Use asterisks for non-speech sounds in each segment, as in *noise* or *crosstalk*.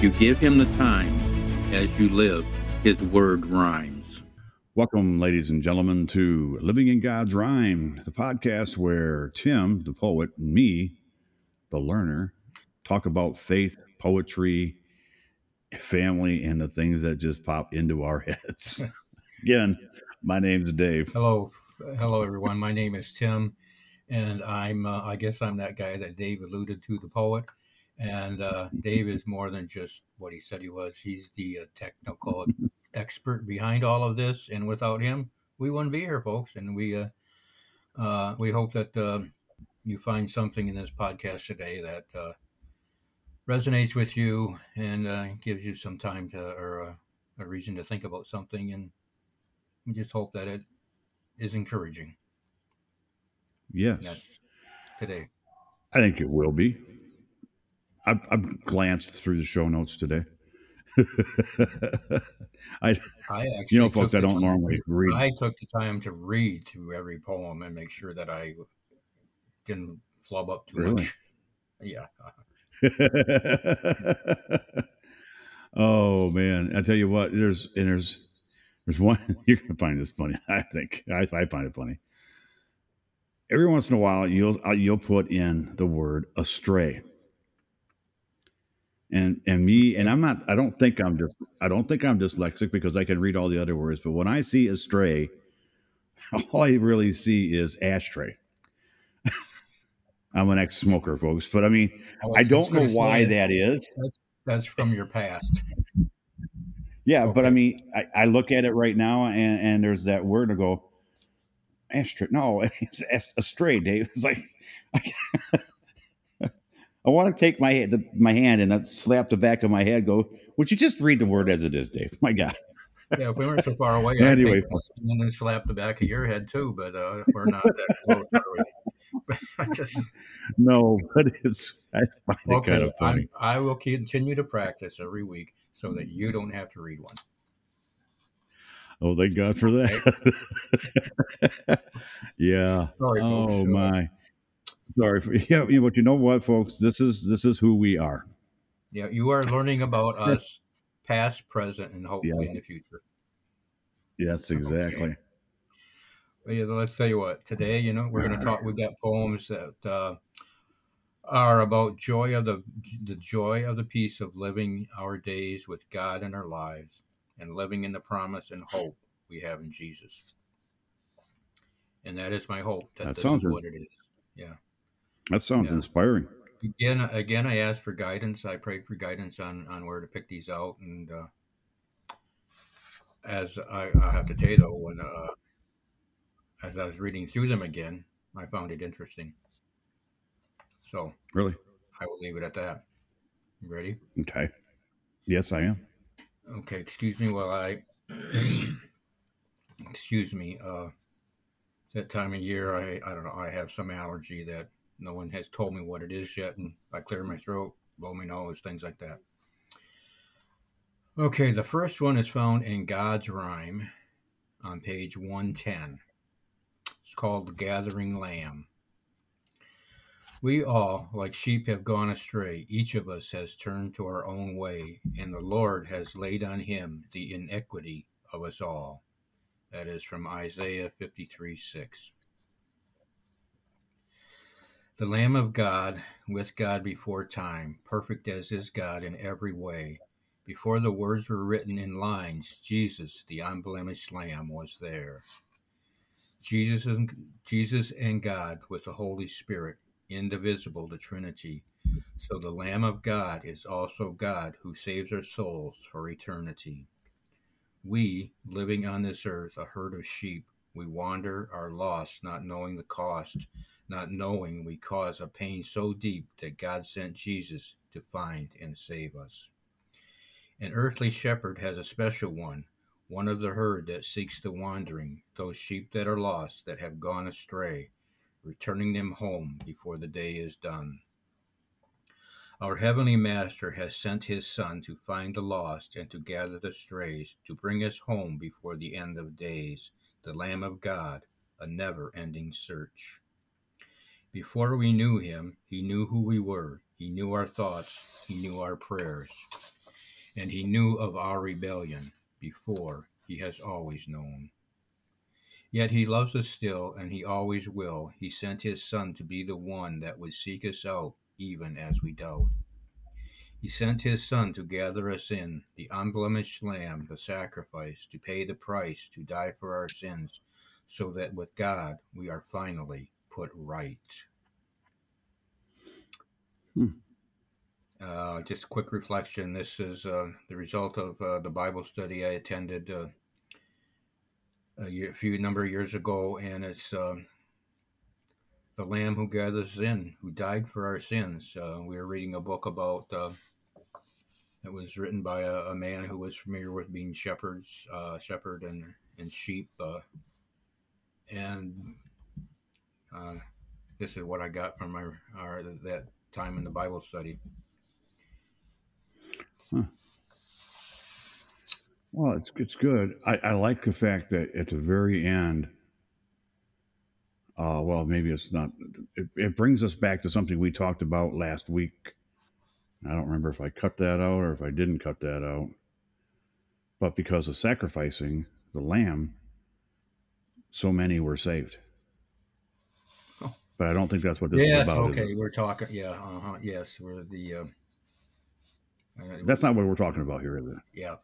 You give him the time as you live, his word rhymes. Welcome, ladies and gentlemen, to Living in God's Rhyme, the podcast where Tim, the poet, and me, the learner, talk about faith, poetry, family, and the things that just pop into our *laughs* heads. Again, my name's Dave. Hello, hello everyone. My name is Tim, and I'm uh, I guess I'm that guy that Dave alluded to, the poet. And uh, Dave is more than just what he said he was. He's the uh, technical *laughs* expert behind all of this, and without him, we wouldn't be here, folks. And we uh, uh, we hope that uh, you find something in this podcast today that uh, resonates with you and uh, gives you some time to or uh, a reason to think about something. And we just hope that it is encouraging. Yes. Today. I think it will be. I've, I've glanced through the show notes today. *laughs* I, I actually, you know, folks, I don't time- normally read. I took the time to read through every poem and make sure that I didn't flub up too Really? much. Yeah. *laughs* oh man, I tell you what, there's and there's there's one *laughs* you're gonna find this funny. I think I, I find it funny. Every once in a while, you'll uh, you'll put in the word astray, and and me and I'm not. I don't think I'm just. I don't think I'm dyslexic because I can read all the other words. But when I see astray, *laughs* all I really see is ashtray. I'm an ex-smoker, folks, but I mean, I don't know why that is. That's from your past. Yeah, but I mean, I, I look at it right now, and, and there's that word to go. Astray? No, *laughs* it's as- astray, Dave. It's like *laughs* I, want to take my the, my hand and slap the back of my head. Go. Would you just read the word as it is, Dave? My God. Yeah, if we weren't so far away, *laughs* I'd Anyway. and then slap the back of your head too, but uh, we're not that close. Are we? *laughs* I just No, but it's I find it okay. kind of funny. I, I will continue to practice every week so that you don't have to read one. Oh, thank God for that. *laughs* yeah. Sorry, Oh. Uh, my. Sorry for *laughs* yeah, but you know what, folks? This is this is who we are. Yeah, you are learning about us, past, present, and hopefully in the future. Yes, exactly. But yeah, let's tell you what. Today, you know, we're going to talk. We got poems that uh, are about joy of the the joy of the peace of living our days with God in our lives, and living in the promise and hope we have in Jesus. And that is my hope that, That sounds what it is. Yeah. That sounds Yeah. inspiring. Again, again, I asked for guidance. I prayed for guidance on on where to pick these out, and uh, as I, I have to tell you though, when uh, as I was reading through them again, I found it interesting. So Really? I will leave it at that. You ready? Okay. Yes, I am. Okay. Excuse me while I. *clears throat* excuse me. Uh, that time of year, I I don't know. I have some allergy that no one has told me what it is yet, and I clear my throat, blow my nose, things like that. Okay, the first one is found in God's Rhyme on page 110. It's called The Gathering Lamb. We all, like sheep, have gone astray. Each of us has turned to our own way, and the Lord has laid on him the iniquity of us all. That is from Isaiah 53 6. The Lamb of God, with God before time, perfect as is God in every way. Before the words were written in lines, Jesus, the unblemished Lamb, was there. Jesus and, Jesus and God with the Holy Spirit, indivisible, the Trinity. So the Lamb of God is also God who saves our souls for eternity. We, living on this earth, a herd of sheep, we wander, are lost, not knowing the cost, not knowing we cause a pain so deep that God sent Jesus to find and save us. An earthly shepherd has a special one, one of the herd that seeks the wandering, those sheep that are lost, that have gone astray, returning them home before the day is done. Our heavenly Master has sent his Son to find the lost and to gather the strays, to bring us home before the end of days, the Lamb of God, a never ending search. Before we knew him, he knew who we were, he knew our thoughts, he knew our prayers. and he knew of our rebellion before he has always known. Yet he loves us still, and he always will. He sent his Son to be the one that would seek us out, even as we doubt. He sent his Son to gather us in, the unblemished Lamb, the sacrifice, to pay the price, to die for our sins, so that with God we are finally put right. Hmm. Uh, just a quick reflection. This is uh, the result of uh, the Bible study I attended uh, a, year, a few number of years ago, and it's um, the Lamb who gathers in, who died for our sins. Uh, we were reading a book about uh, it was written by a, a, man who was familiar with being shepherds, uh, shepherd and and sheep, uh, and uh, this is what I got from our, our that time in the Bible study. Huh. Well, it's it's good. I, I like the fact that at the very end, uh, well, maybe it's not. It, it brings us back to something we talked about last week. I don't remember if I cut that out or if I didn't cut that out. But because of sacrificing the lamb, so many were saved. Oh. But I don't think that's what this yes, is about. okay, is we're talking. Yeah, uh-huh, yes, we're the. Uh, that's not what we're talking about here, is it? Yeah.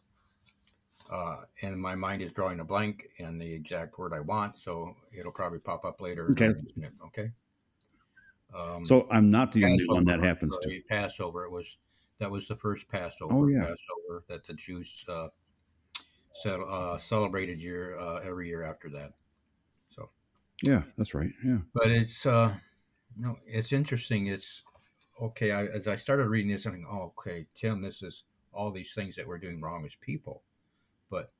Uh, and my mind is drawing a blank and the exact word I want, so it'll probably pop up later. Okay. Okay. Um, So I'm not the only one that happens to. Passover. It was that was the first Passover. Oh, yeah. Passover that the Jews uh, uh, celebrated year uh, every year after that. So, Yeah, that's right. Yeah. but it's uh, no, it's interesting. It's okay. I, as I started reading this, I'm thinking, oh, okay, Tim, this is all these things that we're doing wrong as people. But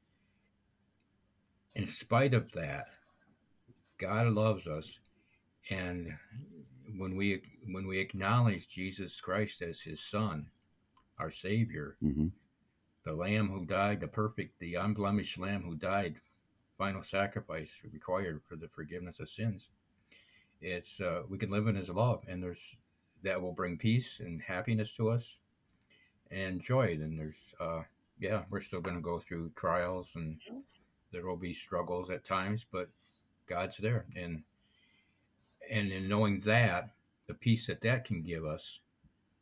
in spite of that, God loves us, and when we when we acknowledge Jesus Christ as His Son, our Savior, hmm the Lamb who died, the perfect, the unblemished Lamb who died, final sacrifice required for the forgiveness of sins. It's uh, we can live in His love, and there's that will bring peace and happiness to us, and joy. And there's uh, yeah, we're still going to go through trials, and there will be struggles at times, but God's there, and and in knowing that, the peace that that can give us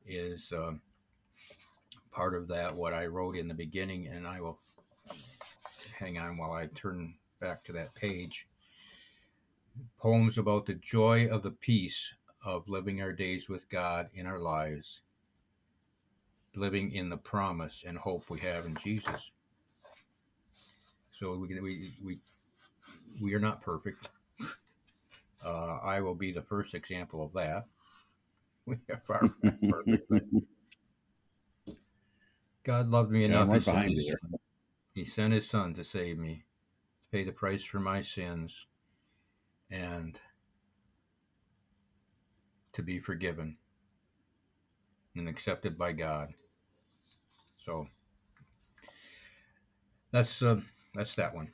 is. Um, part of that what I wrote in the beginning, and I will hang on while I turn back to that page. Poems about the joy of the peace of living our days with God in our lives, living in the promise and hope we have in Jesus. So we can, we we we are not perfect. Uh, I will be the first example of that. *laughs* We are far from perfect, but God loved me enough. I'm he, right sent behind you son. he sent his son to save me, to pay the price for my sins, and to be forgiven and accepted by God. So that's uh, that's that one.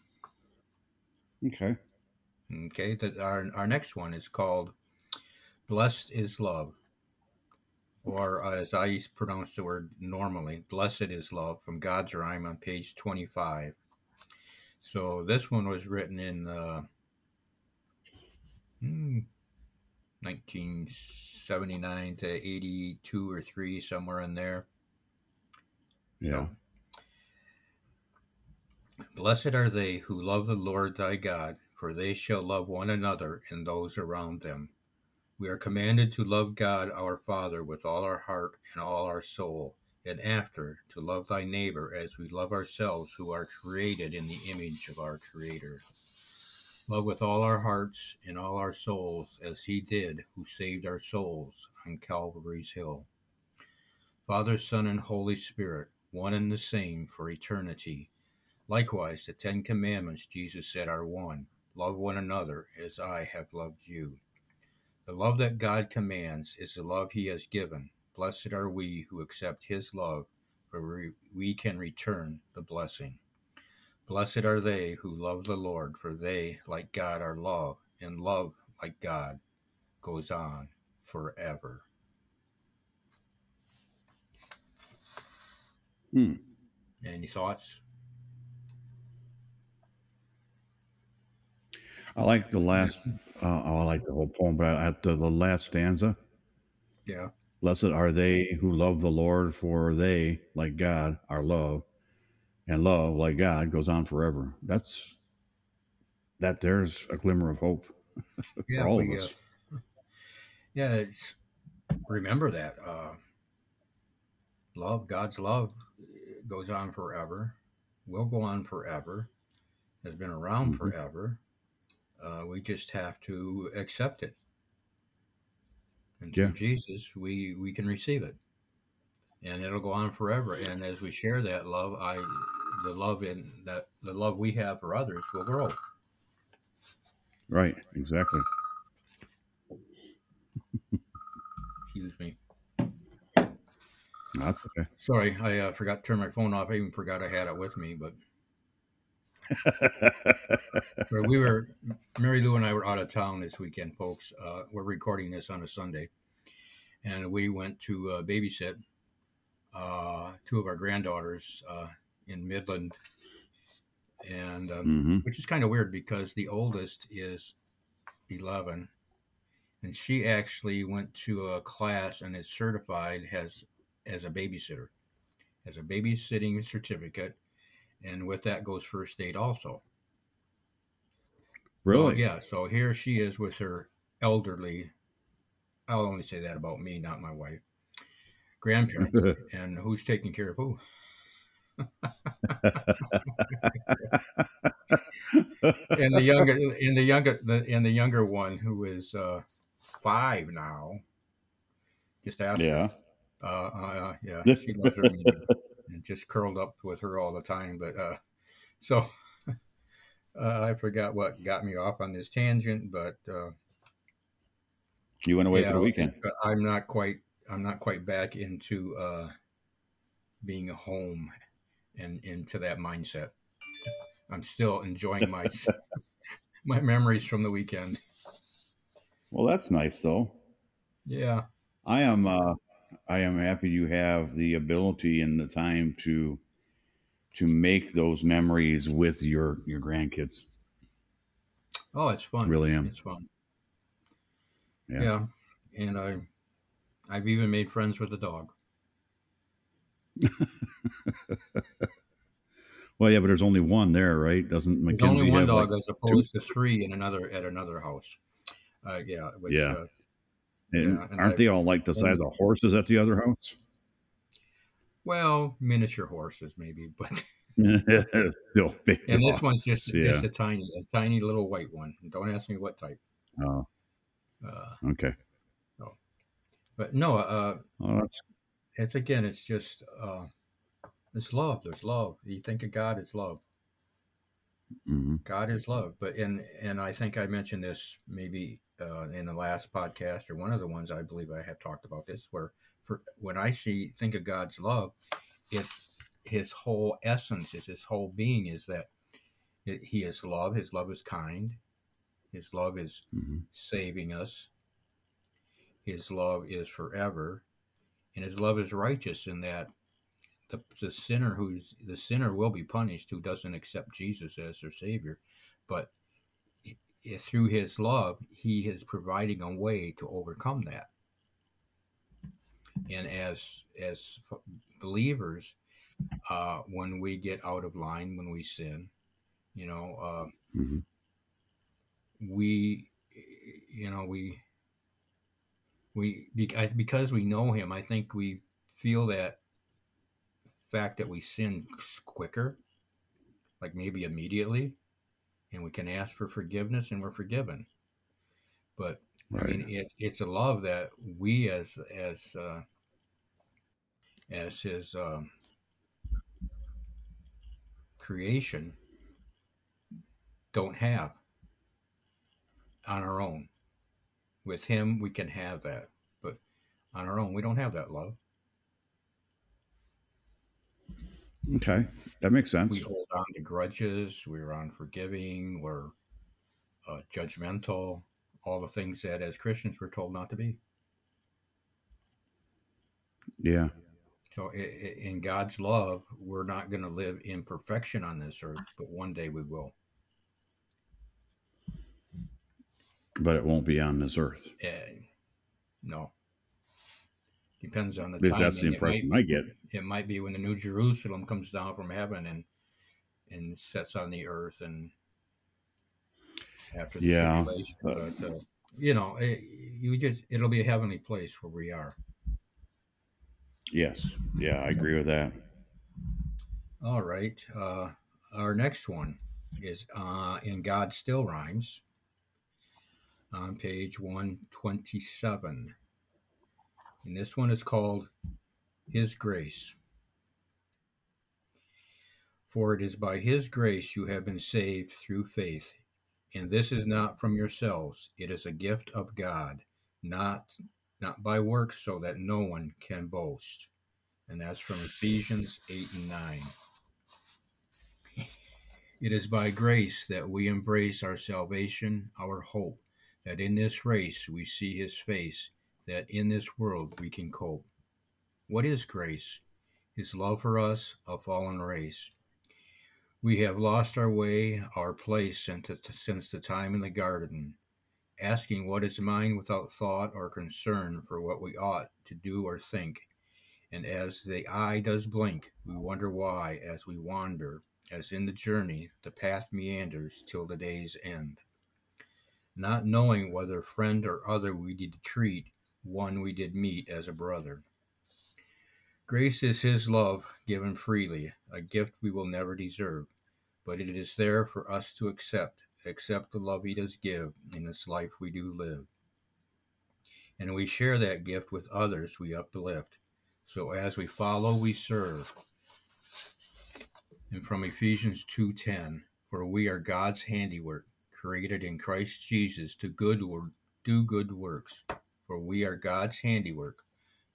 Okay. Okay, that our our next one is called "Blessed is Love," or uh, as I used to pronounce the word normally, "Blessed is Love" from God's Rhyme on page twenty-five. So this one was written in uh, hmm, 1979 to 82 or three, somewhere in there. Blessed are they who love the Lord thy God, for they shall love one another and those around them. We are commanded to love God our Father with all our heart and all our soul, and after to love thy neighbor as we love ourselves who are created in the image of our Creator. Love with all our hearts and all our souls as he did who saved our souls on Calvary's hill. Father, Son, and Holy Spirit, one and the same for eternity. Likewise, the Ten Commandments Jesus said are one love one another as I have loved you. The love that God commands is the love he has given. Blessed are we who accept his love, for we, can return the blessing. Blessed are they who love the Lord, for they, like God, are love, and love, like God, goes on forever. Hmm. Any thoughts? I like the last. Uh, I like the whole poem, but at the, the last stanza, Yeah. blessed are they who love the Lord, for they, like God, are love, and love, like God, goes on forever. That's that. There's a glimmer of hope *laughs* Yeah. for all of us. uh, *laughs* yeah. It's remember that uh, love, God's love, goes on forever. Will go on forever. Has been around Mhm. forever. Uh, we just have to accept it. And Yeah. through Jesus, we we can receive it, and it'll go on forever. And as we share that love, I the love in that the love we have for others will grow. Right. Exactly. Excuse me. That's okay. Sorry, I uh, forgot to turn my phone off. I even forgot I had it with me. But *laughs* But we were Mary Lou and I were out of town this weekend, folks. Uh, we're recording this on a Sunday, and we went to uh, babysit uh, two of our granddaughters uh, in Midland, and um, hmm which is kind of weird because the oldest is eleven, and she actually went to a class and is certified as as a babysitter, as a babysitting certificate, and with that goes first aid also. Really? Well, yeah. So here she is with her elderly. I'll only say that about me, not my wife. Grandparents, *laughs* and who's taking care of who? *laughs* And the younger, and the younger, the and the younger one who is uh, five now. Just ask. yeah. Uh, uh, yeah. She loves her *laughs* meeting and just curled up with her all the time. But uh, so *laughs* uh, I forgot what got me off on this tangent, but. Uh, You went away Yeah, for the weekend. but I'm not quite I'm not quite back into uh being home and into that mindset. I'm still enjoying my *laughs* my memories from the weekend. Well, that's nice though. Yeah. I am uh I am happy you have the ability and the time to to make those memories with your your grandkids. Oh, it's fun. Really am. It's fun. Yeah. Yeah. And I I've even made friends with the dog. *laughs* Well, yeah, but there's only one there, right? Doesn't There's Mackenzie only one dog like, as opposed to three in another at another house. Uh, yeah, which, Yeah. Uh, and yeah, and aren't I- they all like the size of horses at the other house? well, miniature horses maybe, but *laughs* Still big. and this one's just yeah. just a tiny a tiny little white one. Don't ask me what type. Oh, Uh, okay. but no, uh, Well, that's it's again, it's just uh, it's love. There's love. You think of God, it's love. mhm. God is love. But and and I think I mentioned this maybe uh, in the last podcast or one of the ones I believe I have talked about this, where for when I see think of God's love, it's His whole essence, it's His whole being is that it, He is love. His love is kind. His love is Mhm. saving us. His love is forever, and His love is righteous in that the, the sinner who's the sinner will be punished who doesn't accept Jesus as their savior, but through His love, He is providing a way to overcome that. And as as believers, uh, when we get out of line, when we sin, you know, uh, Mhm. we you know we we be- because we know him i think we feel that fact that we sin quicker like maybe immediately and we can ask for forgiveness and we're forgiven but i mean it's it's a love that we as as uh as his um creation don't have on our own. With him, we can have that, but on our own, we don't have that love. Okay, that makes sense. We hold on to grudges. We're unforgiving. We're uh, judgmental. All the things that, as Christians, we're told not to be. Yeah. So, in God's love, we're not going to live in perfection on this earth, but one day we will. But it won't be on this earth. Uh, no. Depends on the least that's the. It might, impression I get. it might be when the New Jerusalem comes down from heaven and and sets on the earth and after the Yeah, tribulation. but- But, uh, you know, it, you just it'll be a heavenly place where we are. Yes. Yeah, I agree with that. All right. Uh, our next one is uh, in God Still Rhymes on page 127. And this one is called His Grace. For it is by His grace you have been saved through faith. And this is not from yourselves, it is a gift of God, not not by works, so that no one can boast. And that's from Ephesians 8 and 9. *laughs* It is by grace that we embrace our salvation, our hope, that in this race we see his face, that in this world we can cope. What is grace? His love for us, a fallen race. We have lost our way, our place since the, time in the garden, asking what is mine without thought or concern for what we ought to do or think. And as the eye does blink, we wonder why, as we wander, as in the journey, the path meanders till the day's end. Not knowing whether friend or other we did treat, one we did meet as a brother. Grace is His love given freely, a gift we will never deserve, but it is there for us to accept, accept the love He does give in this life we do live. And we share that gift with others we uplift. So as we follow, we serve. And from Ephesians 2:10, for we are God's handiwork, created in Christ Jesus to good do good works. For we are God's handiwork,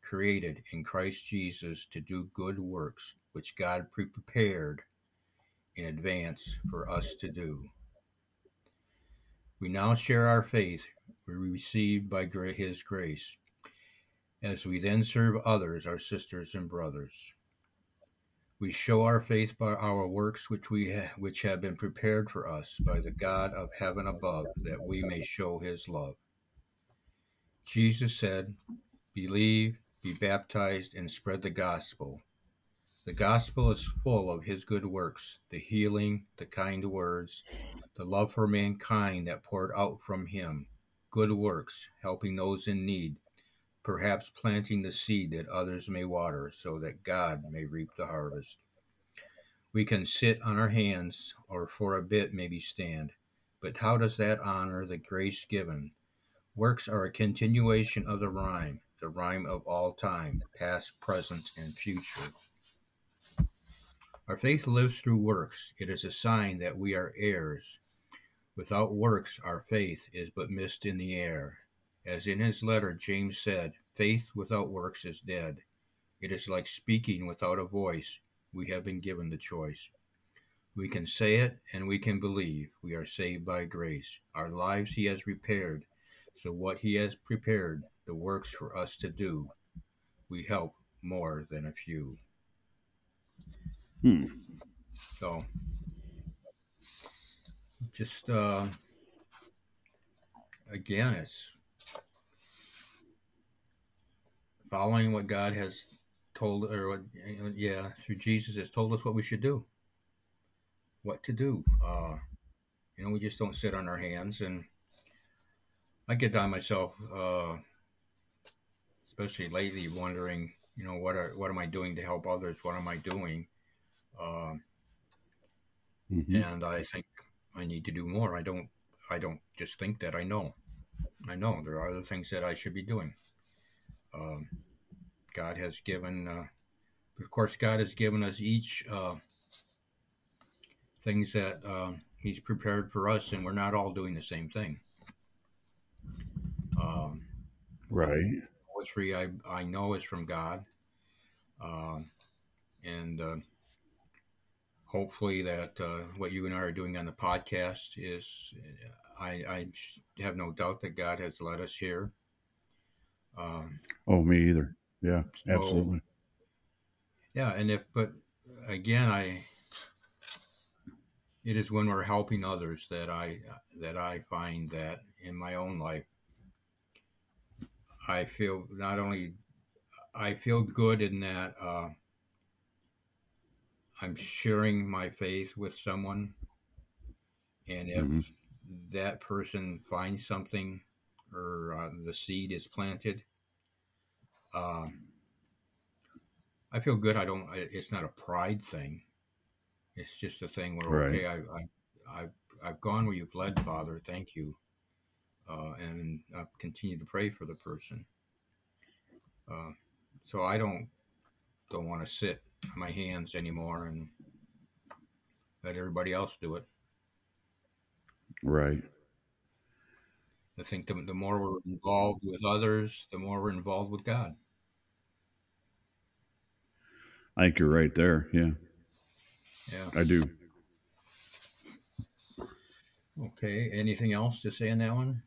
created in Christ Jesus to do good works, which God prepared in advance for us to do. We now share our faith we received by His grace, as we then serve others, our sisters and brothers. We show our faith by our works which we ha- which have been prepared for us by the God of heaven above, that we may show his love. Jesus said, Believe, be baptized, and spread the gospel. The gospel is full of his good works, the healing, the kind words, the love for mankind that poured out from him, good works, helping those in need, perhaps planting the seed that others may water, so that God may reap the harvest. We can sit on our hands, or for a bit maybe stand, but how does that honor the grace given? Works are a continuation of the rhyme, the rhyme of all time, past, present, and future. Our faith lives through works. It is a sign that we are heirs. Without works, our faith is but mist in the air. As in his letter, James said, Faith without works is dead. It is like speaking without a voice. We have been given the choice. We can say it and we can believe. We are saved by grace. Our lives he has repaired. So what he has prepared, the works for us to do, we help more than a few. Hmm. So just uh, again, it's following what God has told, or what, yeah, through Jesus has told us what we should do, what to do. Uh, you know, we just don't sit on our hands, and I get down myself, uh, especially lately, wondering, you know, what are what am I doing to help others? What am I doing? Uh, Mhm. and I think I need to do more. I don't I don't just think that I know. I know there are other things that I should be doing. Um, God has given, uh, of course, God has given us each uh, things that uh, He's prepared for us, and we're not all doing the same thing. Um, Right. poetry I, I know is from God. Um, and uh, hopefully that uh, what you and I are doing on the podcast is, I, I have no doubt that God has led us here. Um, Oh, me either. Yeah, So- absolutely. Yeah, and if but again, I it is when we're helping others that I that I find that in my own life I feel not only I feel good in that uh, I'm sharing my faith with someone, and if Mhm. that person finds something or uh, the seed is planted, uh, I feel good. I don't. It's not a pride thing. It's just a thing where Right. okay, I, I, I've I've gone where you've led, Father. Thank you, uh, and I continue to pray for the person. Uh, so I don't don't want to sit on my hands anymore and let everybody else do it. Right. I think the, the more we're involved with others, the more we're involved with God. I think you're right there. Yeah, Yeah. I do. Okay. Anything else to say on that one?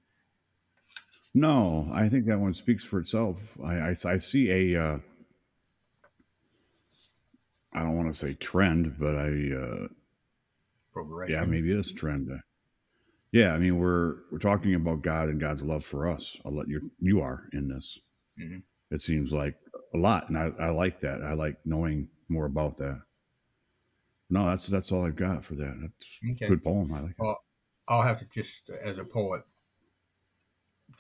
No, I think that one speaks for itself. I, I, I see a, uh, I don't want to say trend, but I, uh, Progression. yeah, maybe it is trend. Yeah, I mean we're we're talking about God and God's love for us. I'll let you you are in this. Mhm. It seems like a lot, and I, I like that. I like knowing more about that. No, that's that's all I've got for that. That's a Okay. good poem. I like it. Well, I'll have to just, as a poet,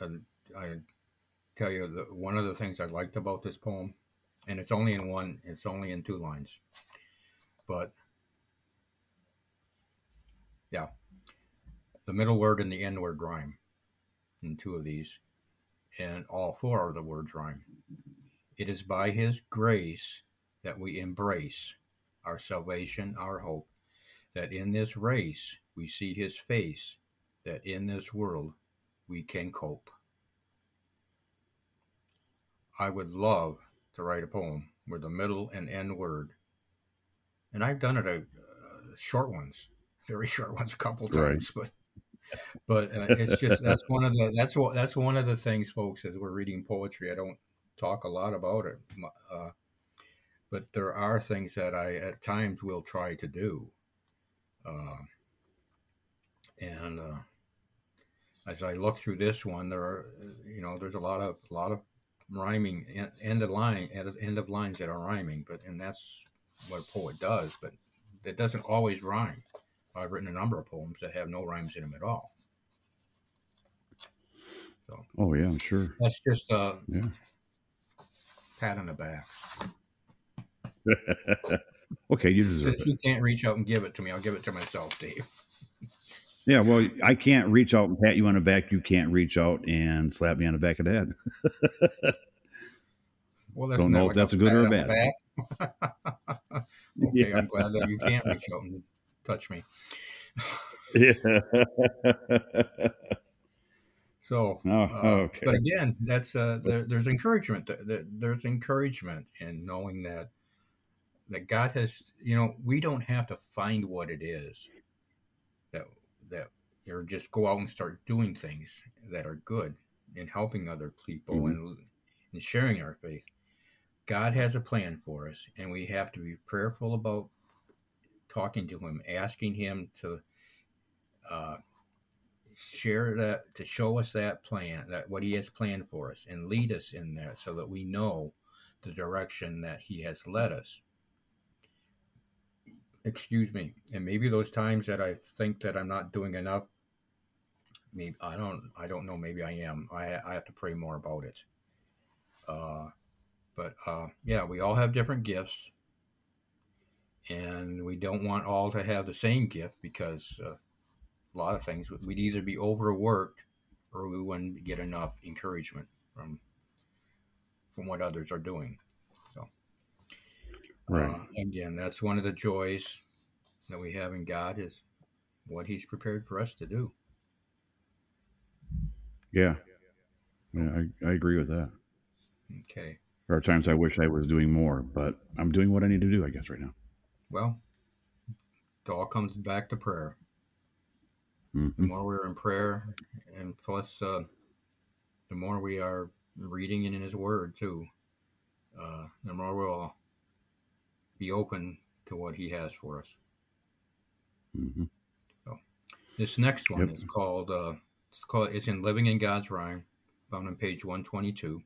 uh, I tell you that one of the things I liked about this poem, and it's only in one, it's only in two lines, but yeah, the middle word and the end word rhyme in two of these, and all four of the words rhyme. It is by His grace that we embrace our salvation, our hope, that in this race we see His face, that in this world we can cope. I would love to write a poem where the middle and end word, and I've done it a uh, short ones, *laughs* very short ones, a couple Right. times, but but uh, it's just that's one of the that's what that's one of the things, folks, as we're reading poetry. I don't talk a lot about it, uh, but there are things that I at times will try to do, uh, and uh, as I look through this one, there are you know there's a lot of a lot of rhyming end of line end of, end of lines that are rhyming, but and that's what a poet does, but it doesn't always rhyme. I've written a number of poems that have no rhymes in them at all. Oh yeah, I'm sure. That's just a Yeah. pat on the back. *laughs* okay, you deserve Since it. you can't reach out and give it to me, I'll give it to myself, Dave. Yeah, well, I can't reach out and pat you on the back. You can't reach out and slap me on the back of the head. *laughs* Well, Don't know if that's a good or a back. *laughs* *laughs* okay, Yeah. I'm glad that you can't reach out and touch me. Yeah. So, Oh, uh, okay. but again, that's uh, there, there's encouragement. There- there- There's encouragement in knowing that that God has. You know, we don't have to find what it is that that or just go out and start doing things that are good and helping other people Mhm. and and sharing our faith. God has a plan for us, and we have to be prayerful about talking to Him, asking Him to uh, share that, to show us that plan, that what He has planned for us, and lead us in there, so that we know the direction that He has led us. Excuse me, and maybe those times that I think that I'm not doing enough, maybe I don't, I don't know. Maybe I am. I, I have to pray more about it. Uh, but uh, yeah, we all have different gifts, and we don't want all to have the same gift because uh, a lot of things we'd either be overworked or we wouldn't get enough encouragement from from what others are doing. Right. uh, again, that's one of the joys that we have in God is what He's prepared for us to do. Yeah. Yeah, I, I agree with that. Okay. There are times I wish I was doing more, but I'm doing what I need to do, I guess, right now. Well, it all comes back to prayer. the Mhm. more we're in prayer and plus uh, the more we are reading it in his word too uh, the more we'll be open to what He has for us. hmm This next one Yep. is called uh, it's called it's in Living in God's Rhyme, found on page one twenty two.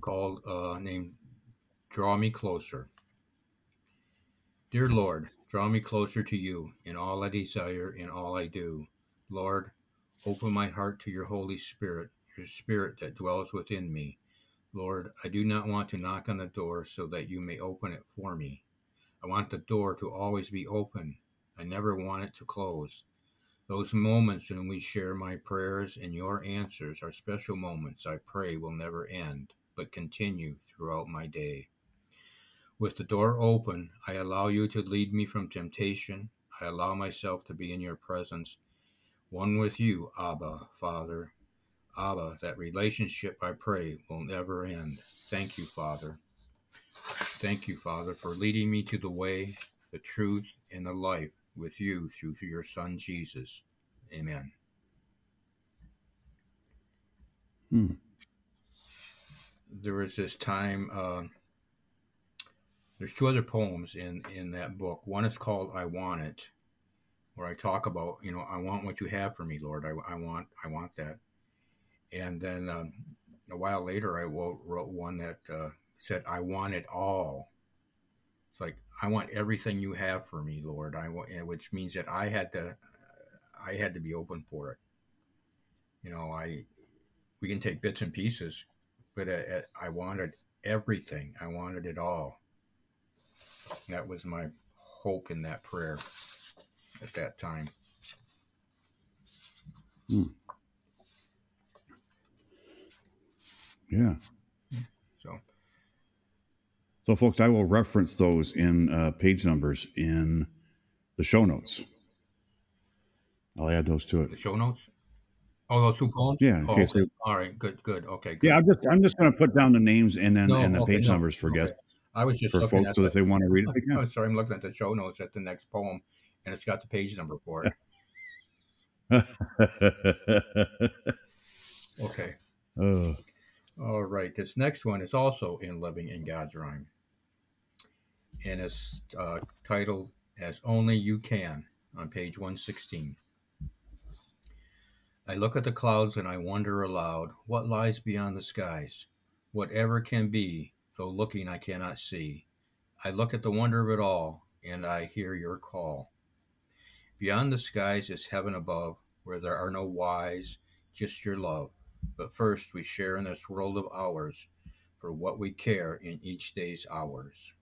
Called uh, named Draw Me Closer. Dear Lord, draw me closer to you in all I desire, in all I do. Lord, open my heart to your Holy Spirit, your Spirit that dwells within me. Lord, I do not want to knock on the door so that you may open it for me. I want the door to always be open. I never want it to close. Those moments when we share my prayers and your answers are special moments I pray will never end, but continue throughout my day. With the door open, I allow you to lead me from temptation. I allow myself to be in your presence, one with you, Abba, Father. Abba, that relationship I pray will never end. Thank you, Father. Thank you, Father, for leading me to the way, the truth, and the life with you through your Son, Jesus. Amen. Hmm. There was this time, uh, there's two other poems in, in that book. One is called I Want It, where I talk about, you know, I want what you have for me, Lord. I, I want, I want that. And then um, a while later, I wrote, wrote one that uh, said, I want it all. It's like, I want everything you have for me, Lord. I want, which means that I had to, I had to be open for it. You know, I, we can take bits and pieces, but uh, I wanted everything. I wanted it all. That was my hope in that prayer at that time. Yeah. So, So, folks, I will reference those in uh, page numbers in the show notes. I'll add those to it. the show notes. Oh, those two poems. Yeah, Oh, okay. they- All right. Good. Good. Okay. Good. Yeah, I'm just I'm just going to put down the names and then No, and the okay, page no, numbers for okay. guests I was just for looking folks at so that they want to read it. They Oh, sorry, I'm looking at the show notes at the next poem, and it's got the page number for it. *laughs* Okay. oh, All right. This next one is also in Living in God's Rhyme. And it's uh, titled As Only You Can on page 116. I look at the clouds and I wonder aloud what lies beyond the skies. Whatever can be, though looking I cannot see. I look at the wonder of it all and I hear your call. Beyond the skies is heaven above, where there are no whys, just your love. But first, we share in this world of ours for what we care in each day's hours.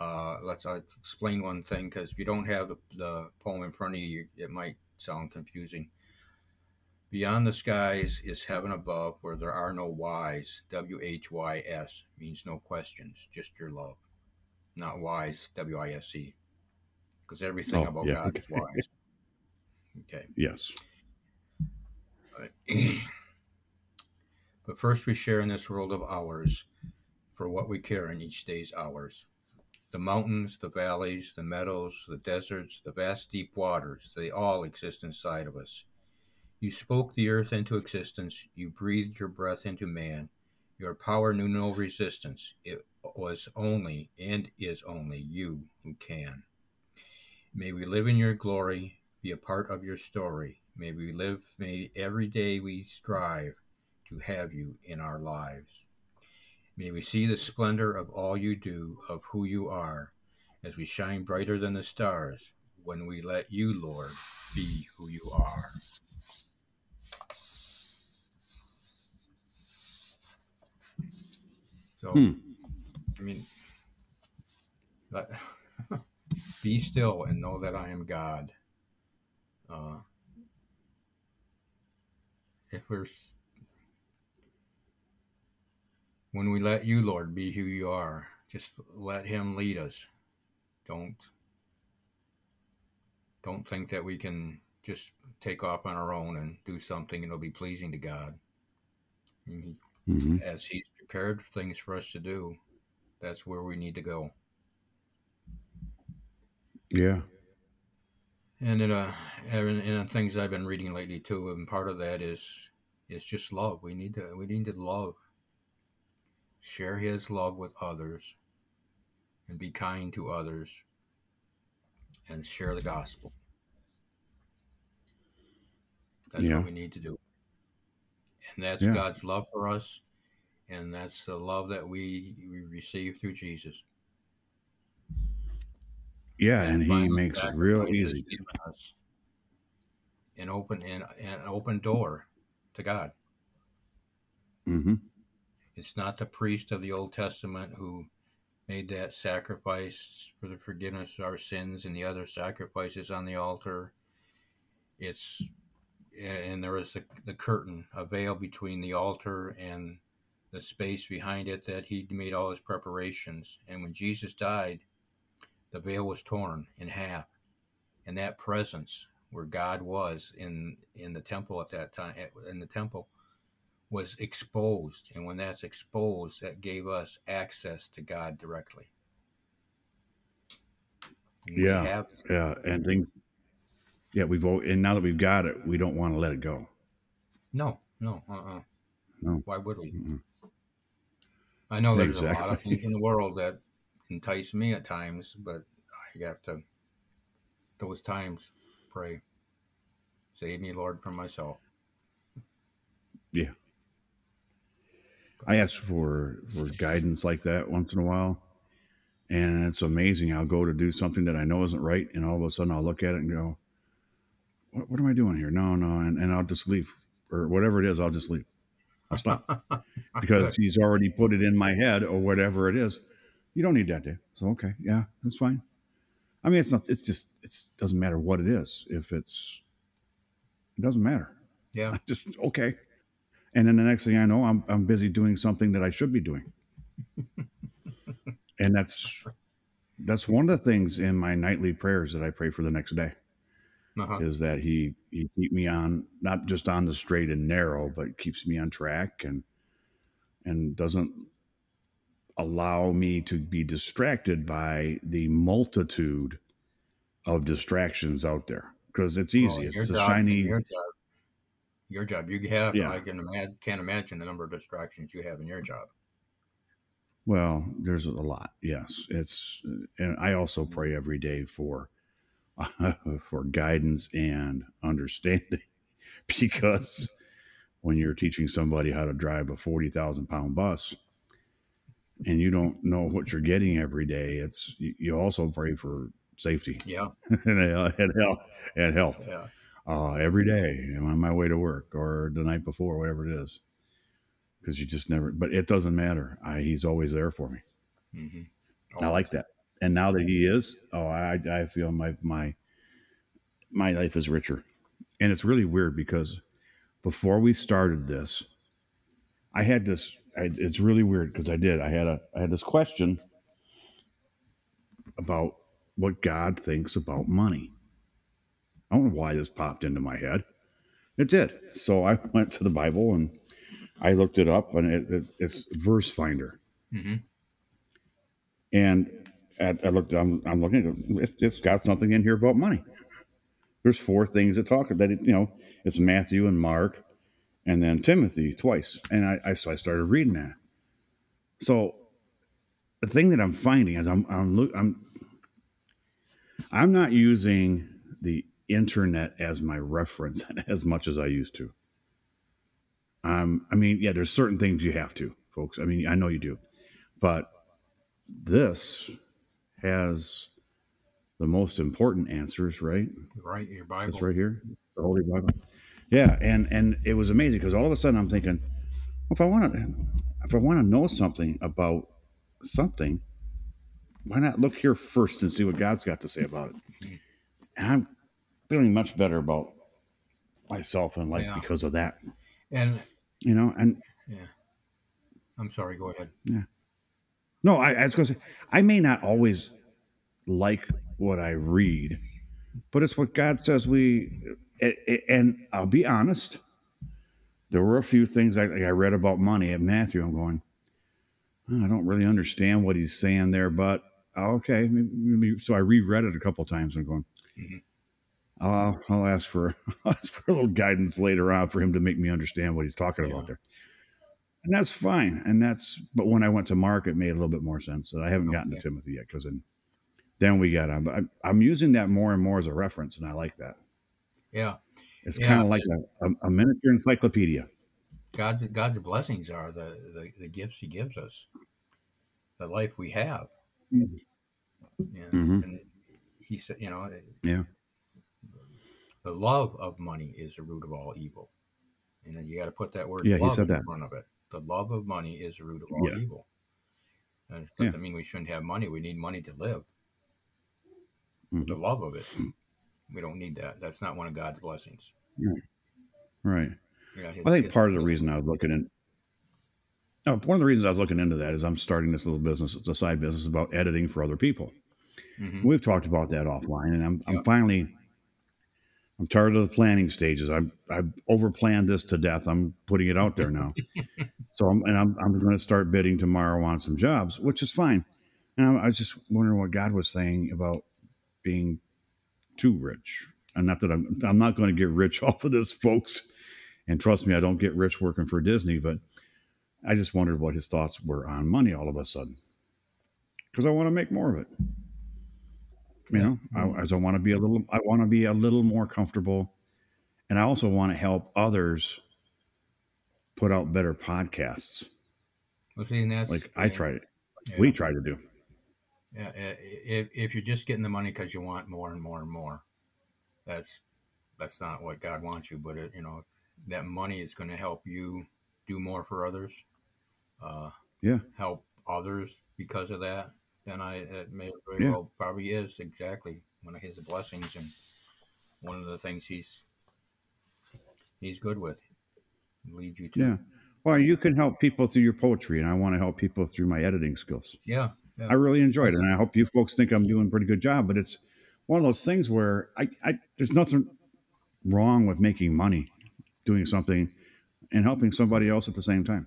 Uh, let's uh, explain one thing because if you don't have the, the poem in front of you, it might sound confusing. Beyond the skies is heaven above, where there are no whys. W H Y S means no questions, just your love. Not wise, W I S E. Because everything Oh, about yeah, God is okay. wise. *laughs* Okay. yes. *clears throat* but first, we share in this world of ours for what we care in each day's hours. The mountains, the valleys, the meadows, the deserts, the vast deep waters, they all exist inside of us. You spoke the earth into existence. You breathed your breath into man. Your power knew no resistance. It was only and is only you who can. May we live in your glory, be a part of your story. May we live, may every day we strive to have you in our lives. May we see the splendor of all you do, of who you are, as we shine brighter than the stars when we let you, Lord, be who you are. So, Hmm. I mean, *laughs* be still and know that I am God. Uh, if we're when we let you, Lord, be who you are, just let Him lead us. Don't don't think that we can just take off on our own and do something and it'll be pleasing to God. I mean, hmm As He's prepared things for us to do, that's where we need to go. Yeah. And in uh, and in things I've been reading lately too, and part of that is is just love. We need to we need to love, share His love with others, and be kind to others and share the gospel. That's Yeah. what we need to do. And that's Yeah. God's love for us. And that's the love that we, we receive through Jesus. Yeah, That and he makes it real easy. An open an, an open door to God. hmm It's not the priest of the Old Testament who made that sacrifice for the forgiveness of our sins and the other sacrifices on the altar. It's and there is the, the curtain, a veil between the altar and the space behind it that he made all his preparations. And when Jesus died, the veil was torn in half. And that presence where God was in in the temple at that time in the temple was exposed. And when that's exposed, that gave us access to God directly. We Yeah. Yeah, and things. Yeah, we've and now that we've got it, we don't want to let it go. no, no, uh uh No. Why would we? Mm-mm. I know there's a lot of things in the world that entice me at times, but I have to, those times, pray. Save me, Lord, from myself. I ask for for guidance like that once in a while, and it's amazing. I'll go to do something that I know isn't right, and all of a sudden I'll look at it and go, "What, what am I doing here?" No, no, and, and I'll just leave, or whatever it is, I'll just leave. I'll stop *laughs* because he's already put it in my head, or whatever it is. You don't need that, Dave. So okay, yeah, that's fine. I mean, it's not. It's just. It doesn't matter what it is. If it's, it doesn't matter. yeah, I *laughs* just okay. And then the next thing I know, I'm I'm busy doing something that I should be doing. *laughs* and that's that's one of the things in my nightly prayers that I pray for the next day uh-huh. is that he he keep me on not just on the straight and narrow, but keeps me on track and and doesn't allow me to be distracted by the multitude of distractions out there because it's easy. It's the job- shiny Your job. You have. Yeah. I can imagine. Can't imagine the number of distractions you have in your job. Well, there's a lot. Yes, it's, and I also pray every day for *laughs* for guidance and understanding, *laughs* because when you're teaching somebody how to drive a forty thousand pound bus, and you don't know what you're getting every day, it's you, you also pray for safety Yeah. *laughs* and, uh, and health and health Yeah. Uh, every day on my way to work or the night before, whatever it is. Because you just never, but it doesn't matter. I, he's always there for me. Mm-hmm. I like that. And now that he is, oh, I, I feel my my my life is richer. And it's really weird because before we started this, I had this. I, it's really weird because I did. I had a I had this question about what God thinks about money. I don't know why this popped into my head. It did. So I *laughs* went to the Bible and I looked it up, and it, it, it's Verse Finder Mm-hmm. and at, I looked. I'm, I'm looking it. It's, it's got something in here about money. There's four things that talk that it, you know. It's Matthew and Mark, and then Timothy twice. And I, I so I started reading that. So the thing that I'm finding is I'm I'm look I'm I'm not using the internet as my reference *laughs* as much as I used to. Um, I mean, yeah, there's certain things you have to, folks. I mean, I know you do, but this has the most important answers, right? Right. Your Bible. It's right here, the Holy Bible. Yeah, and and it was amazing because all of a sudden I'm thinking, well, if I want to, if I want to know something about something, why not look here first and see what God's got to say about it? And I'm feeling much better about myself and life Yeah. because of that. And You know, and yeah. I'm sorry. Go ahead. Yeah. No, I, I was going to say, I may not always like what I read, but it's what God says we. And I'll be honest, there were a few things I, like I read about money at Matthew. I'm going, "Oh, I don't really understand what he's saying there, but oh, okay. Maybe, maybe- so I reread it a couple times and going, Mhm. I'll, I'll ask for *laughs* I'll ask for a little guidance later on for him to make me understand what he's talking Yeah. about there. and that's fine. And that's but when I went to Mark, it made a little bit more sense. And I haven't gotten Okay. to Timothy yet because then then we got on. But I'm, I'm using that more and more as a reference, and I like that. Yeah, It's Yeah. kind of like a, a, a miniature encyclopedia. God's God's blessings are the, the the gifts He gives us, the life we have. Mhm. Yeah, Mhm. and He said, you know, Yeah. The love of money is the root of all evil, and then you got to put that word Yeah, he love said in that. front of it. The love of money is the root of all Yeah. evil. And it doesn't mean we shouldn't have money. We need money to live. Mhm. The love of it, we don't need that. That's not one of God's blessings. Right. Yeah, his- I think part of the reason I was looking in. Oh, one of the reasons I was looking into that is I'm starting this little business. It's a side business about editing for other people. Mhm. We've talked about that offline, and I'm Yeah. I'm finally I'm tired of the planning stages. I've I've overplanned this to death. I'm putting it out there now. *laughs* so I'm and I'm I'm going to start bidding tomorrow on some jobs, which is fine. And I, I was just wondering what God was saying about being too rich, and not that I'm I'm not going to get rich *laughs* off of this, folks. And trust me, I don't get rich working for Disney, but I just wondered what his thoughts were on money all of a sudden, because I want to make more of it. You know, I, I just want to be a little. I want to be a little more comfortable, and I also want to help others put out better podcasts, Well, see, and that's like I yeah, tried. yeah. We try to do. Yeah, if if you're just getting the money because you want more and more and more, that's that's not what God wants you. But it, you know, that money is going to help you do more for others. Uh, Yeah. help others because of that. Then I it may very Yeah. well probably is exactly one of His blessings and one of the things He's He's good with. Lead you to Yeah. Well, you can help people through your poetry, and I want to help people through my editing skills. yeah, yeah. I really enjoyed it, and I hope you folks think I'm doing a pretty good job. But it's one of those things where I, I there's nothing wrong with making money, doing something, and helping somebody else at the same time.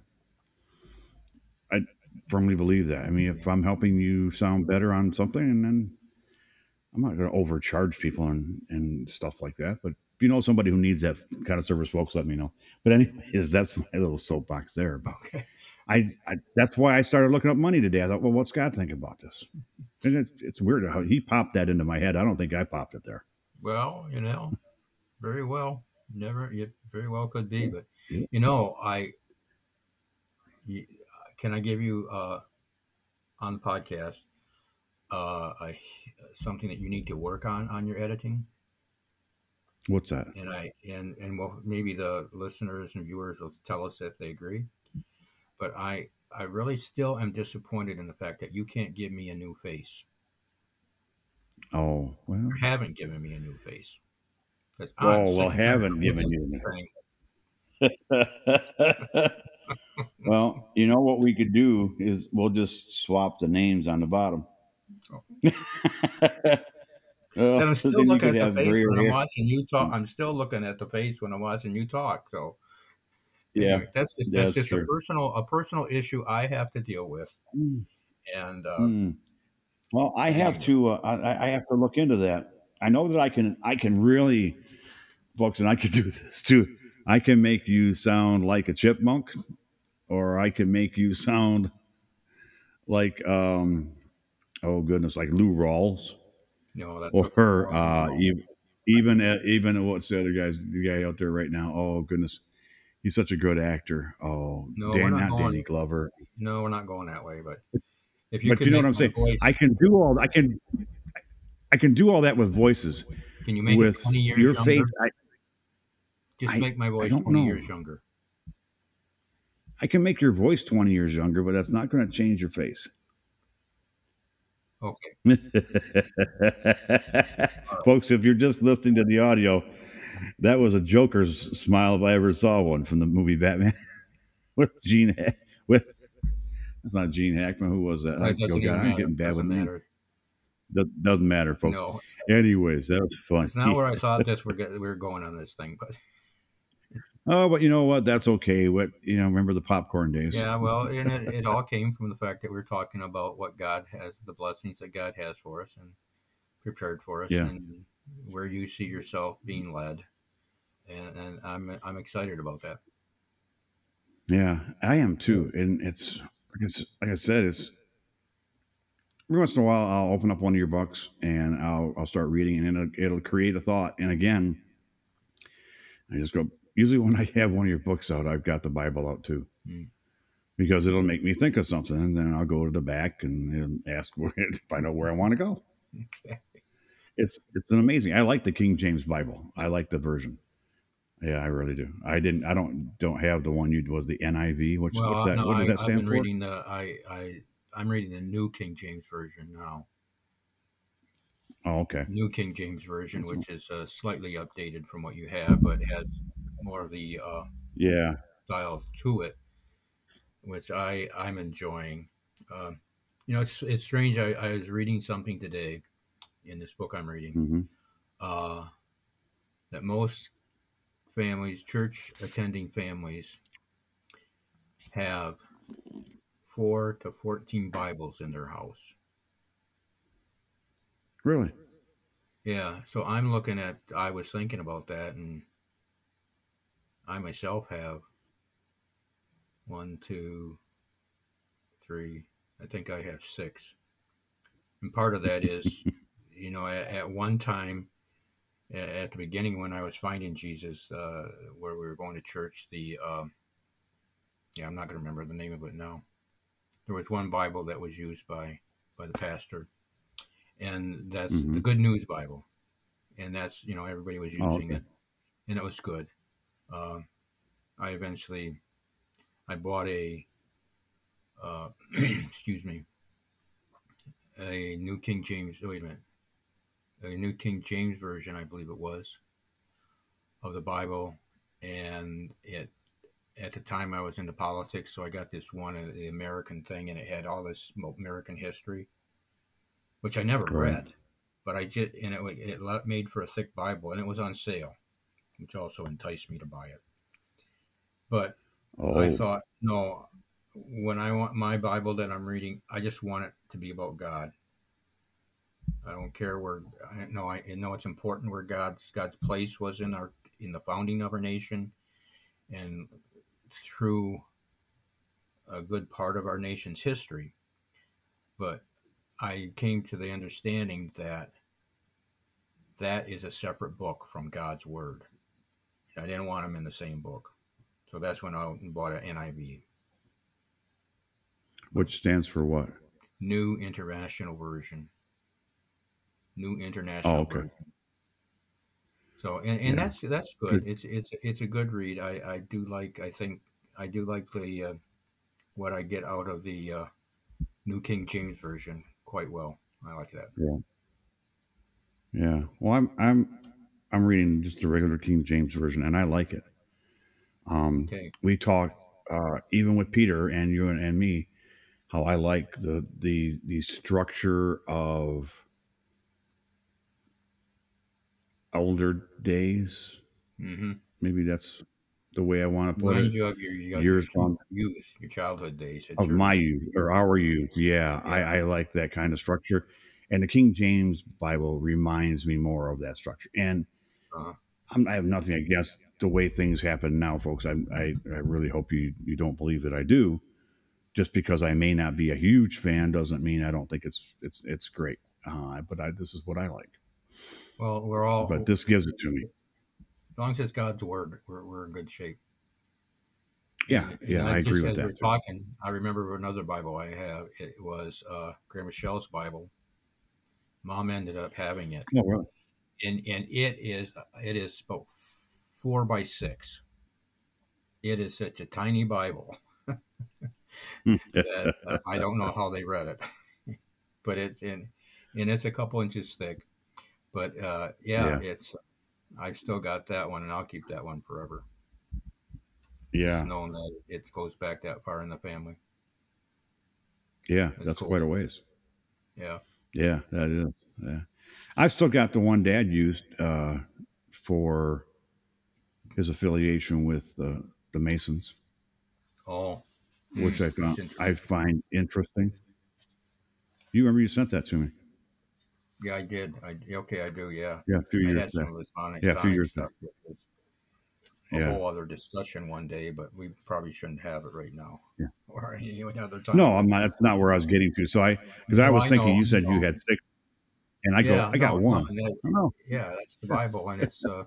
Firmly believe that. I mean, if I'm helping you sound better on something, and then I'm not going to overcharge people and and stuff like that. But if you know somebody who needs that kind of service, folks, let me know. But anyways, *laughs* that's my little soapbox there. But okay. I, I that's why I started looking up money today. I thought, well, what's God think about this? And it's, it's weird how he popped that into my head. I don't think I popped it there. Well, you know, very well. Never, it very well could be, but you know, I can I give you uh, on the podcast uh, a, something that you need to work on on your editing, What's that? and I and and well, maybe the listeners and viewers will tell us if they agree. But I I really still am disappointed in the fact that you can't give me a new face. Oh well. You haven't given me a new face. Oh, well, sick and tired haven't given you at the thing. *laughs* well, you know what we could do is we'll just swap the names on the bottom. Oh. *laughs* And I'm *laughs* still looking at the face when I'm watching you talk. I'm still looking at the face when I'm watching you talk. So Yeah, anyway, that's just, that's, that's just a personal a personal issue I have to deal with. Mm. And uh, Hmm. Well, I have to. Uh, I, I have to look into that. I know that I can. I can really, folks, and I can *laughs* do this too. I can make you sound like a chipmunk, or I can make you sound like, um, oh goodness, like Lou Rawls, know that's or uh, even even uh, even what's the other guy's the guy out there right now? Oh goodness, he's such a good actor. Oh, No, Dan, not not going- Danny Glover. no, we're not going that way. But if you But you know what I'm saying? voice- I can do all. I can. I can do all that with voices. can you make it with 20 years your younger? face. I, Just I- make my voice don't 20 know. years younger. I can make your voice 20 years younger, but that's not going to change your face. Okay. *laughs* Folks, if you're just listening to the audio, that was a Joker's smile if I ever saw one from the movie Batman *laughs* with Gene. With that's not Gene Hackman. Who was that? That doesn't God, I'm getting bad with Doesn't names. matter. That doesn't matter, folks. No, Anyways, that was fun. it's not where I *laughs* thought this we're we were going on this thing. But Oh, but you know what? That's okay. What you know? Remember the popcorn days? Yeah, well, and it, it all came from the fact that we're talking about what God has, the blessings that God has for us and prepared for us, Yeah. and where you see yourself being led. And, and I'm I'm excited about that. Yeah, I am too, and it's like I, s- like I said, it's every once in a while I'll open up one of your books and I'll I'll start reading, and it'll, it'll create a thought. And again, I just go. Usually, when I have one of your books out, I've got the Bible out too, Hmm. because it'll make me think of something, and then I'll go to the back and, ask where, *laughs* find out where I want to go. Okay. It's it's an amazing. I like the King James Bible. I like the version. Yeah, I really do. I didn't. I don't don't have the one you was the NIV. What's Well, what's that? no, what does I, that I've stand been for? reading the I I I'm reading the New King James version now. Oh, okay. New King James version, That's which is uh, slightly updated from what you have, but has more of the uh, Yeah. style to it, which I I'm enjoying. Um, you know, it's it's strange. I, I was reading something today in this book I'm reading hmm uh, that most families, church attending families, have four to fourteen Bibles in their house. Really? Yeah, so I'm looking at. I was thinking about that, and I myself have one, two, three. I think I have six, and part of that is, *laughs* you know, at, at one time, at the beginning when I was finding Jesus, uh, where we were going to church, the um, yeah, I'm not going to remember the name of it now. There was one Bible that was used by by the pastor, and that's the Mhm. Good News Bible, and that's you know everybody was using Oh, okay. it, and it was good. Um, I eventually I bought a uh, *clears throat* excuse me a New King James. Wait a minute, a New King James version, I believe it was, of the Bible, and it at the time I was into politics, so I got this one, uh, the American thing, and it had all this American history, which I never Right. read, but I just and it it made for a thick Bible, and it was on sale, which also enticed me to buy it. But Oh, I thought, no, when I want my Bible that I'm reading, I just want it to be about God. I don't care where. I know I know it's important where God's God's place was in our in the founding of our nation, and through a good part of our nation's history. But I came to the understanding that that is a separate book from God's Word. I didn't want them in the same book, so that's when I bought an NIV, which stands for what? New International Version. New International Oh, okay. Version. So and, and Yeah. that's that's good. It's it's it's a good read. I I do like. I think I do like the uh, what I get out of the uh, New King James Version quite well. I like that. Yeah. Yeah. Well, I'm I'm I'm reading just the regular King James version, and I like it. Um, Okay. we talk uh, even with Peter and you and, and me how I like the the the structure of older days. Mm-hmm. Maybe that's the way I want to put Reminds it. you of your, your, Years your from youth, your childhood days. of church. my youth or our youth. Yeah, I, Yeah. I like that kind of structure. And the King James Bible reminds me more of that structure. And Uh-huh. I'm, I have nothing against the way things happen now, folks. I, I, I really hope you, you don't believe that I do. Just because I may not be a huge fan doesn't mean I don't think it's it's it's great. Uh, but I, this is what I like. Well, we're all. But this gives it to me. as long as it's God's word, we're, we're in good shape. Yeah, And- and yeah, I agree with as we're talking, I remember another Bible I have. It was uh, Grandma Shell's Bible. Mom ended up having it, Oh, really? And and it is it is about four by six. It is such a tiny Bible *laughs* that uh, I don't know how they read it, *laughs* but it's in and it's a couple inches thick. But uh, yeah, it's I've still got that one, and I'll keep that one forever. yeah, Just knowing that it goes back that far in the family. yeah. That's That's cool. quite a ways. Yeah. Yeah, that is. Yeah, I've still got the one Dad used uh, for his affiliation with the the Masons, Oh, which I found I find interesting. You remember you sent that to me? yeah, I did. I okay, I do. Yeah, Yeah, a few I years had some back. of his Sonic, Yeah, a few Sonic years stuff. with his- a Yeah. whole other discussion one day, but we probably shouldn't have it right now. Yeah. *laughs* Or any other time. No, I'm not. That's not where I was getting to. So I, because I was I thinking know, you said you know. had six, and I go, Yeah, I got no, no, one. that- yeah, that's the Bible, and it's uh,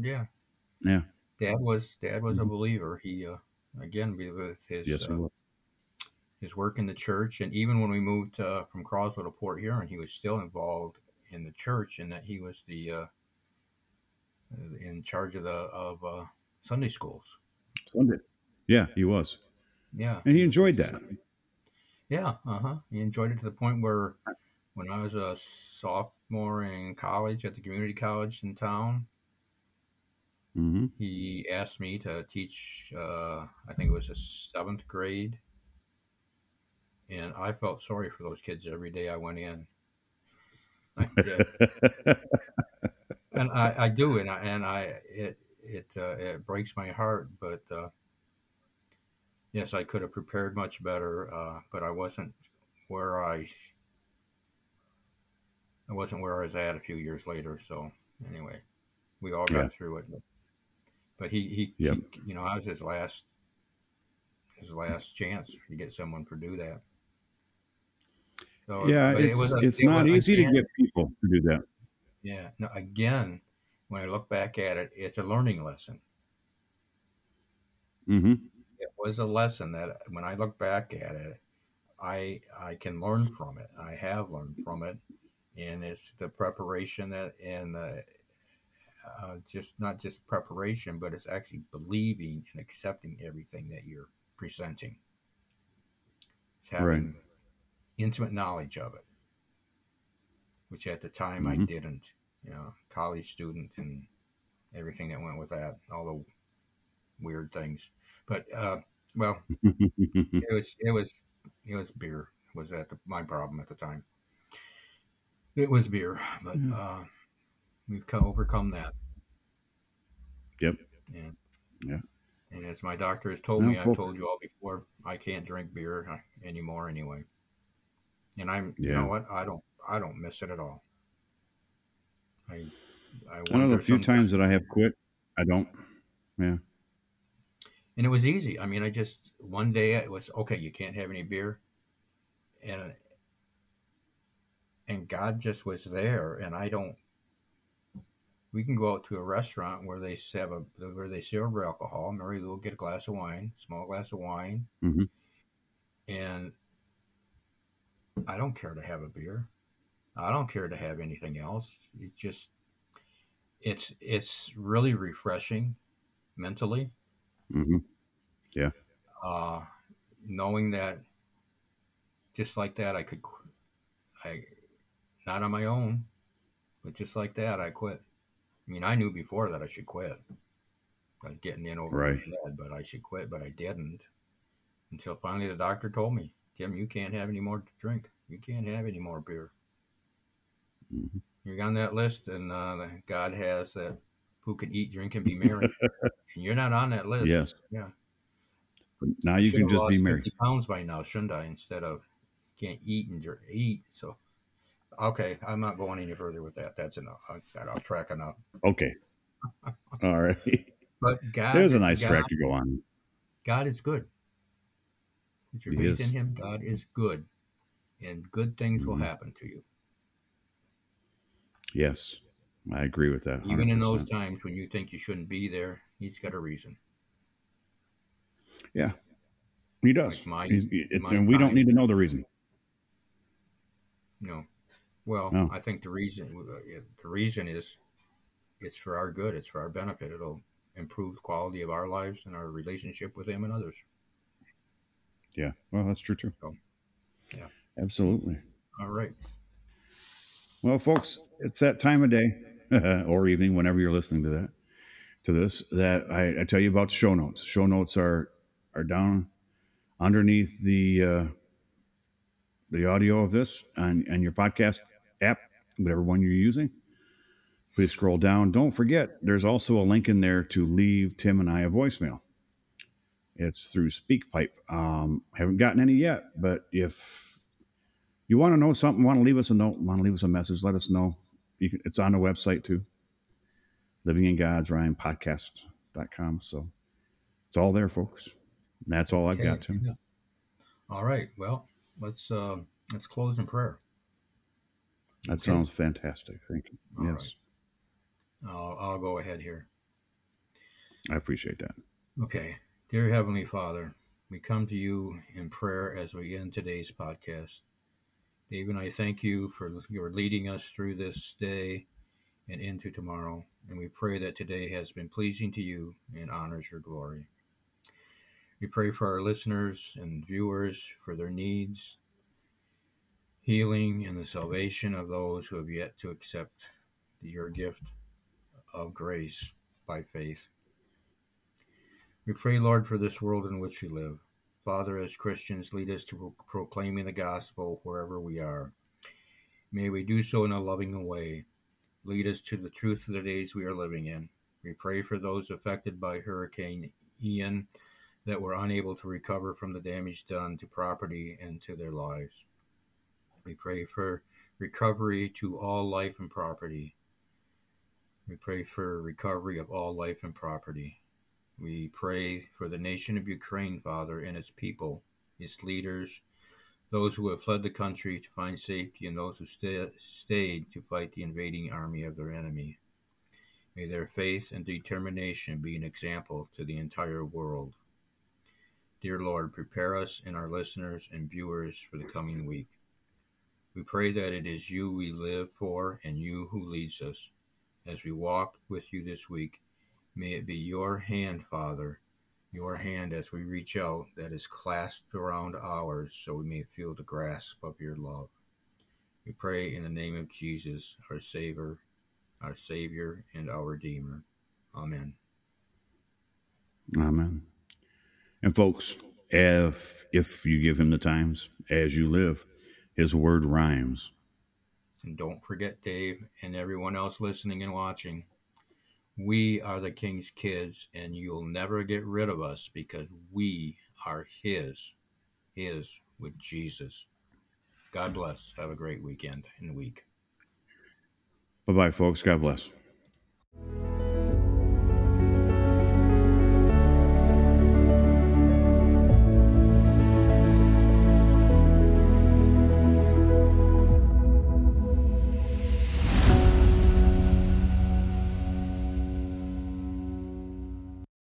yeah, Yeah. Dad was Dad was a Mhm. believer. He uh, again with his yes, uh, his work in the church, and even when we moved uh, from Croswell to Port Huron, he was still involved in the church, and that he was the uh, in charge of the of uh, Sunday schools. Sunday. Yeah, he was, Yeah, and he enjoyed that. Yeah, uh huh. He enjoyed it to the point where when I was a sophomore in college at the community college in town, hmm he asked me to teach. Uh, I think it was a seventh grade, and I felt sorry for those kids every day I went in. I. *laughs* and I, I do, and I and I it it uh, it breaks my heart, but uh, yes, I could have prepared much better, uh, but I wasn't where I I wasn't where I was at a few years later. So anyway, we all got Yeah. through it, but but he he, Yep. he you know I was his last his last chance to get someone to do that. So, yeah, but it it's was a- it's it not easy to get people to do that. Yeah. No, again, when I look back at it, it's a learning lesson. hmm It was a lesson that when I look back at it, I I can learn from it. I have learned from it, and it's the preparation that and the uh, just not just preparation, but it's actually believing and accepting everything that you're presenting. It's having intimate knowledge of it, which at the time I Mhm. didn't. You know, college student and everything that went with that, all the weird things. But uh, well, *laughs* it was it was it was beer was that the, my problem at the time. It was beer, but Yeah. uh, we've co- overcome that. Yep. And Yeah. And as my doctor has told No, me, I've told you all before, I can't drink beer uh, anymore anyway. And I'm, you know what? I don't, I don't miss it at all. I, I, I know the few times that I have quit, I don't. Yeah. and it was easy. I mean, I just one day it was okay. You can't have any beer, and and God just was there, and I don't. We can go out to a restaurant where they have a where they serve alcohol. Mary Lou will get a glass of wine, small glass of wine, Mhm. and I don't care to have a beer. I don't care to have anything else. It just it's it's really refreshing mentally. Hmm uh, knowing that just like that I could I not on my own but just like that I quit. I mean I knew before that I should quit. I was getting in over Right. my head but I should quit but I didn't until finally the doctor told me Tim you can't have any more to drink. You can't have any more beer hmm you're on that list and uh, God has that who can eat drink and be merry *laughs* and you're not on that list Yes. yeah But now you can just be married. pounds by now, shouldn't I? Instead of can't eat and drink, eat. So, okay, I'm not going any further with that. That's enough. I, that I'll track enough. Okay. *laughs* All right. But God, There's a nice God, track to go on. God is good. Put your faith in Him. God is good, and good things will Mhm. happen to you, Yes. I agree with that. even in those times when you think you shouldn't be there. He's got a reason. Yeah, he does. Like my- He's- it's, my and we don't need to know the reason. No. Well, No. I think the reason uh, the reason is it's for our good. It's for our benefit. It'll improve the quality of our lives and our relationship with Him and others. Yeah. Well, that's true too. So, yeah. Absolutely. All right. Well, folks, it's that time of day *laughs* or evening, whenever you're listening to that, to this, that I, I tell you about show notes. Show notes are are down underneath the uh, the audio of this and, and your podcast app, whatever one you're using. Please scroll down. Don't forget, there's also a link in there to leave Tim and I a voicemail. It's through SpeakPipe. Um, haven't gotten any yet, but if you want to know something, want to leave us a note, want to leave us a message, let us know. You can, it's on the website too. Living in God's Ryan podcast. gmail.com. So it's all there, folks. And that's all I've Okay, got, Tim. yeah. All right. Well, let's uh, let's close in prayer. That Okay. sounds fantastic. Thank you. All yes, I'll, I'll go ahead here. I appreciate that. Okay. Dear Heavenly Father, we come to you in prayer as we end today's podcast. And I thank you for your leading us through this day and into tomorrow. And we pray that today has been pleasing to you and honors your glory. We pray for our listeners and viewers for their needs, healing, and the salvation of those who have yet to accept your gift of grace by faith. We pray, Lord, for this world in which we live. Father, as Christians, lead us to proclaiming the gospel wherever we are. May we do so in a loving way. Lead us to the truth of the days we are living in. We pray for those affected by Hurricane Ian that were unable to recover from the damage done to property and to their lives. We pray for recovery to all life and property. We pray for recovery of all life and property. We pray for the nation of Ukraine, Father, and its people, its leaders, those who have fled the country to find safety, and those who sta stayed to fight the invading army of their enemy. May their faith and determination be an example to the entire world. Dear Lord, prepare us and our listeners and viewers for the coming week. We pray that it is you we live for and you who leads us. As we walk with you this week, may it be your hand, Father, your hand as we reach out that is clasped around ours so we may feel the grasp of your love. We pray in the name of Jesus, our Savior, our Savior and our Redeemer. Amen. Amen. And folks, if if you give him the times as you live, his word rhymes. And don't forget, Dave, and everyone else listening and watching, we are the King's kids, and you'll never get rid of us because we are His, His with Jesus. God bless. Have a great weekend and week. Bye bye, folks. God bless.